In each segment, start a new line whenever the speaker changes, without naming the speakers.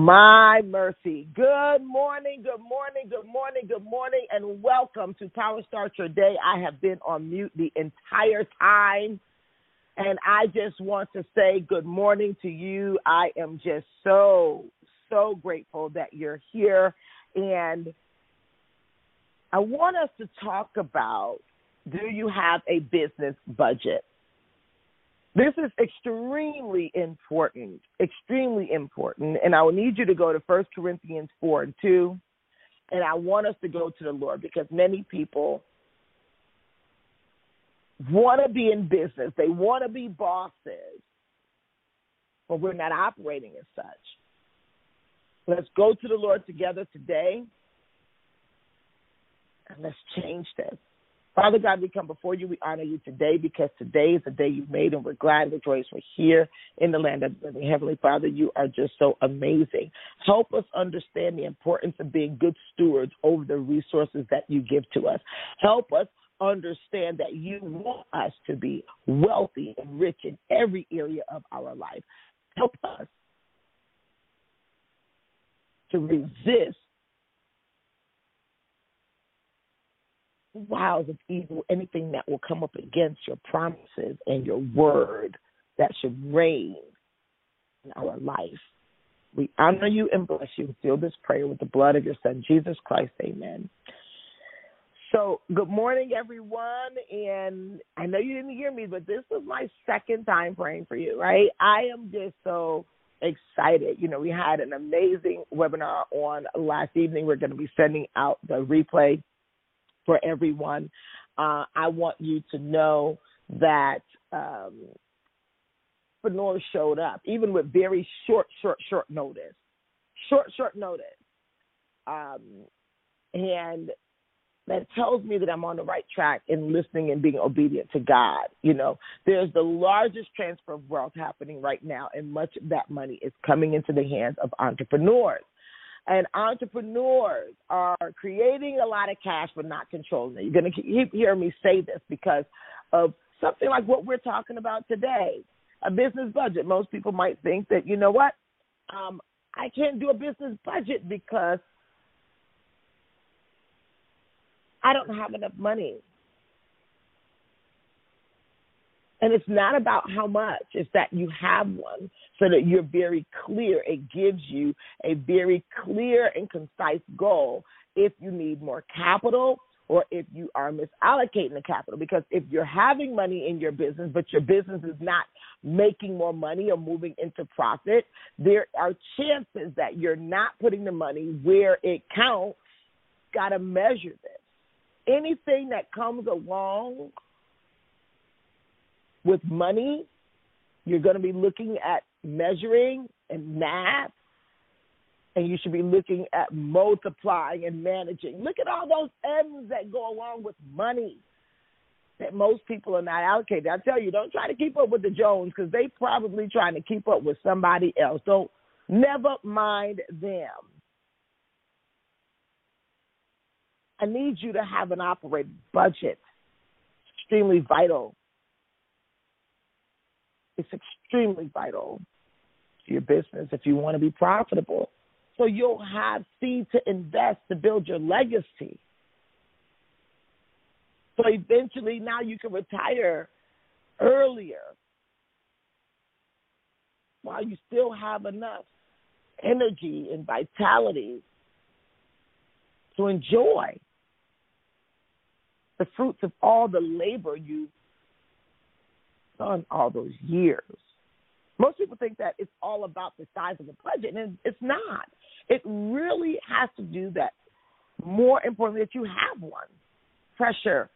My mercy. Good morning, good morning, good morning, good morning, and welcome to Power Start Your Day. I have been on mute the entire time, and I just want to say good morning to you. I am just so, so grateful that you're here, and I want us to talk about do you have a business budget? This is extremely important, extremely important. And I will need you to go to 1 Corinthians 4 and 2. And I want us to go to the Lord because many people want to be in business, they want to be bosses, but we're not operating as such. Let's go to the Lord together today and let's change this. Father God, we come before you. We honor you today because today is the day you made, and we're glad and rejoice we're here in the land of the living. Heavenly Father, you are just so amazing. Help us understand the importance of being good stewards over the resources that you give to us. Help us understand that you want us to be wealthy and rich in every area of our life. Help us to resist wiles of evil, anything that will come up against your promises and your word that should reign in our life. We honor you and bless you. and Seal this prayer with the blood of your Son, Jesus Christ. Amen. So, good morning, everyone. And I know you didn't hear me, but this was my second time praying for you, right? I am just so excited. You know, we had an amazing webinar on last evening. We're going to be sending out the replay for everyone. Uh, I want you to know that um, Fenor showed up, even with very short, short, short notice. Short, short notice. Um, and that tells me that I'm on the right track in listening and being obedient to God. You know, there's the largest transfer of wealth happening right now, and much of that money is coming into the hands of entrepreneurs and entrepreneurs are creating a lot of cash but not controlling it. You're going to keep hearing me say this because of something like what we're talking about today a business budget. Most people might think that, you know what, um, I can't do a business budget because I don't have enough money. And it's not about how much, it's that you have one so that you're very clear. It gives you a very clear and concise goal if you need more capital or if you are misallocating the capital. Because if you're having money in your business, but your business is not making more money or moving into profit, there are chances that you're not putting the money where it counts. Got to measure this. Anything that comes along with money, you're going to be looking at measuring and math, and you should be looking at multiplying and managing. Look at all those M's that go along with money that most people are not allocated. I tell you, don't try to keep up with the Jones because they probably trying to keep up with somebody else. Don't never mind them. I need you to have an operating budget. Extremely vital it's extremely vital to your business if you want to be profitable. So you'll have seed to invest to build your legacy. So eventually now you can retire earlier while you still have enough energy and vitality to enjoy the fruits of all the labor you've done all those years. Most people think that it's all about the size of the budget, and it's not. It really has to do that. More importantly, that you have one. Pressure.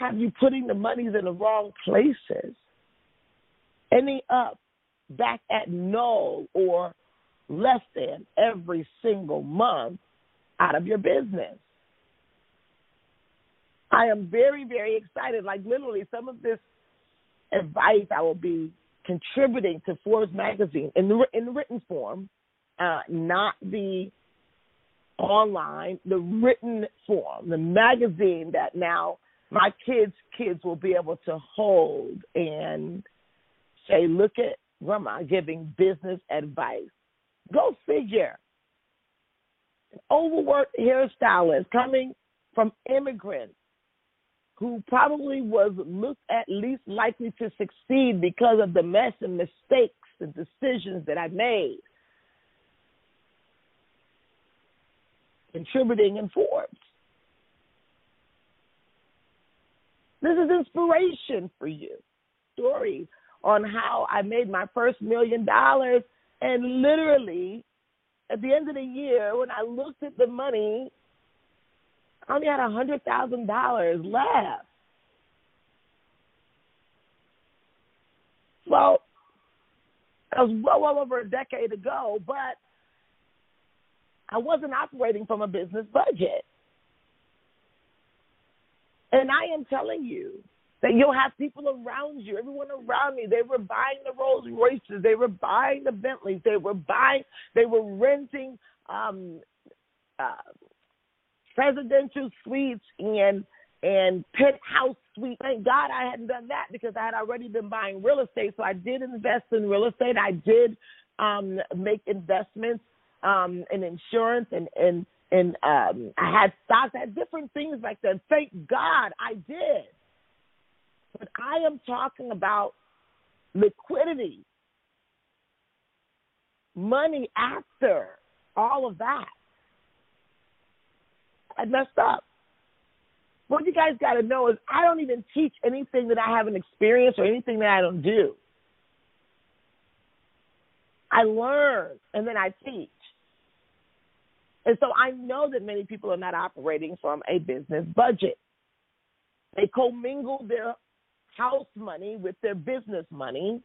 Have you putting the monies in the wrong places? ending up back at null or less than every single month out of your business. I am very, very excited. Like literally, some of this advice I will be contributing to Forbes magazine in the in written form, uh, not the online, the written form, the magazine that now my kids' kids will be able to hold and say, look at grandma giving business advice. Go figure. Overworked hairstylist coming from immigrants who probably was looked at least likely to succeed because of the mess and mistakes and decisions that I made. Contributing in Forbes. This is inspiration for you. Story on how I made my first million dollars and literally at the end of the year when I looked at the money I only had a hundred thousand dollars left. Well, that was well, well over a decade ago, but I wasn't operating from a business budget. And I am telling you that you'll have people around you, everyone around me. They were buying the Rolls Royces, they were buying the Bentleys, they were buying, they were renting um, uh, presidential suites and and penthouse suite. Thank God I hadn't done that because I had already been buying real estate. So I did invest in real estate. I did um make investments um in insurance and and and um I had stocks, I had different things like that. Thank God I did. But I am talking about liquidity. Money after all of that. I messed up. What you guys got to know is I don't even teach anything that I haven't experienced or anything that I don't do. I learn and then I teach. And so I know that many people are not operating from a business budget. They commingle their house money with their business money.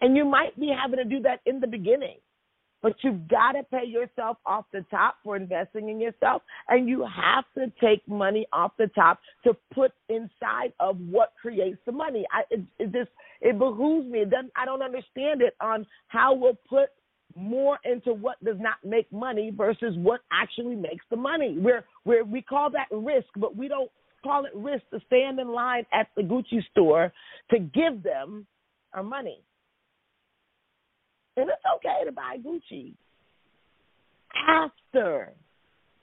And you might be having to do that in the beginning. But you've got to pay yourself off the top for investing in yourself, and you have to take money off the top to put inside of what creates the money. I it, it just it behooves me. It doesn't, I don't understand it on how we'll put more into what does not make money versus what actually makes the money. We're, we're we call that risk, but we don't call it risk to stand in line at the Gucci store to give them our money. And it's okay to buy Gucci after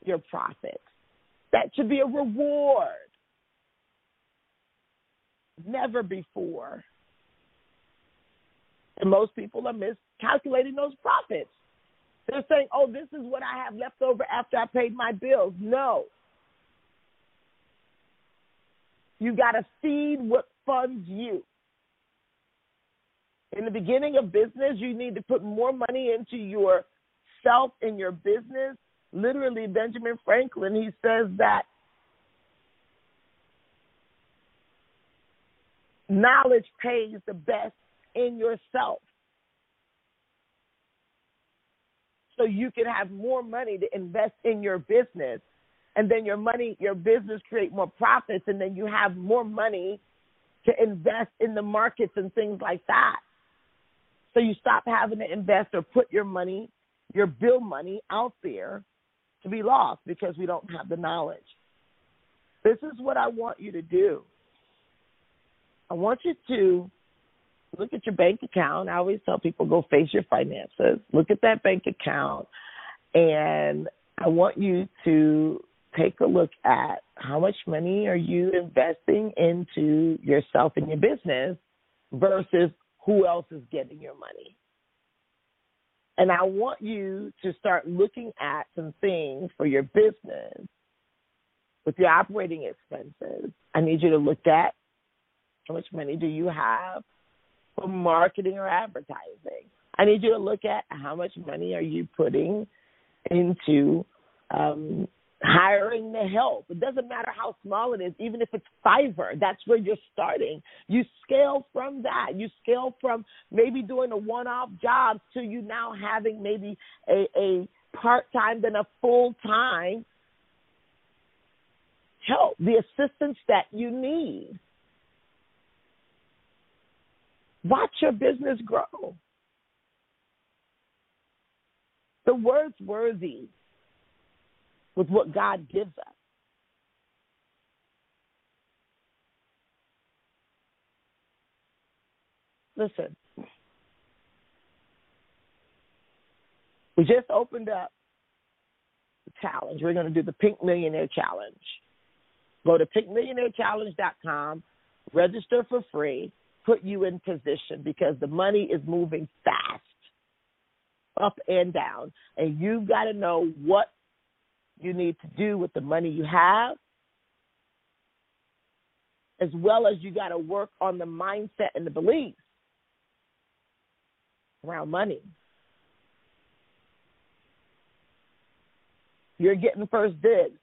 your profits. That should be a reward. Never before. And most people are miscalculating those profits. They're saying, oh, this is what I have left over after I paid my bills. No. You got to feed what funds you in the beginning of business, you need to put more money into yourself and your business. Literally, Benjamin Franklin, he says that knowledge pays the best in yourself. So you can have more money to invest in your business. And then your money, your business create more profits, and then you have more money to invest in the markets and things like that. So you stop having to invest or put your money, your bill money out there to be lost because we don't have the knowledge. This is what I want you to do. I want you to look at your bank account. I always tell people go face your finances. Look at that bank account and I want you to take a look at how much money are you investing into yourself and your business versus who else is getting your money. And I want you to start looking at some things for your business with your operating expenses. I need you to look at how much money do you have for marketing or advertising. I need you to look at how much money are you putting into um, hiring the help. It doesn't matter how small it is, even if it's Fiverr, that's where you're starting. You scale from that. You scale from maybe doing a one off job to you now having maybe a, a part time than a full time help, the assistance that you need. Watch your business grow. The word's worthy with what God gives us. Listen, we just opened up the challenge. We're going to do the Pink Millionaire Challenge. Go to pinkmillionairechallenge.com, register for free, put you in position because the money is moving fast, up and down. And you've got to know what you need to do with the money you have, as well as you got to work on the mindset and the beliefs around money. You're getting first dibs.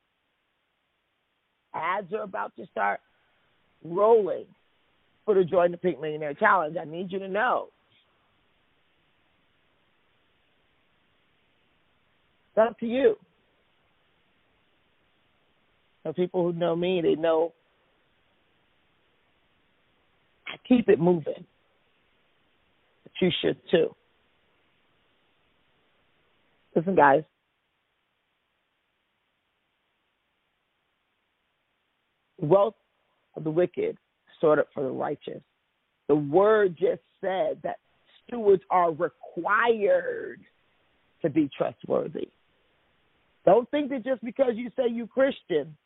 Ads are about to start rolling for the Join the Pink Millionaire Challenge. I need you to know. It's up to you. The people who know me, they know I keep it moving. But you should too. Listen, guys. Wealth of the wicked stored up for the righteous. The word just said that stewards are required to be trustworthy. Don't think that just because you say you Christian,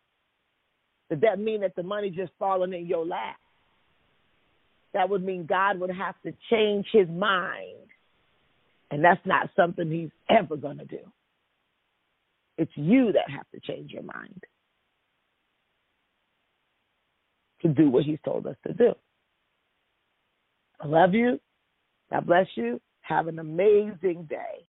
does that mean that the money just falling in your lap? That would mean God would have to change his mind. And that's not something he's ever going to do. It's you that have to change your mind to do what he's told us to do. I love you. God bless you. Have an amazing day.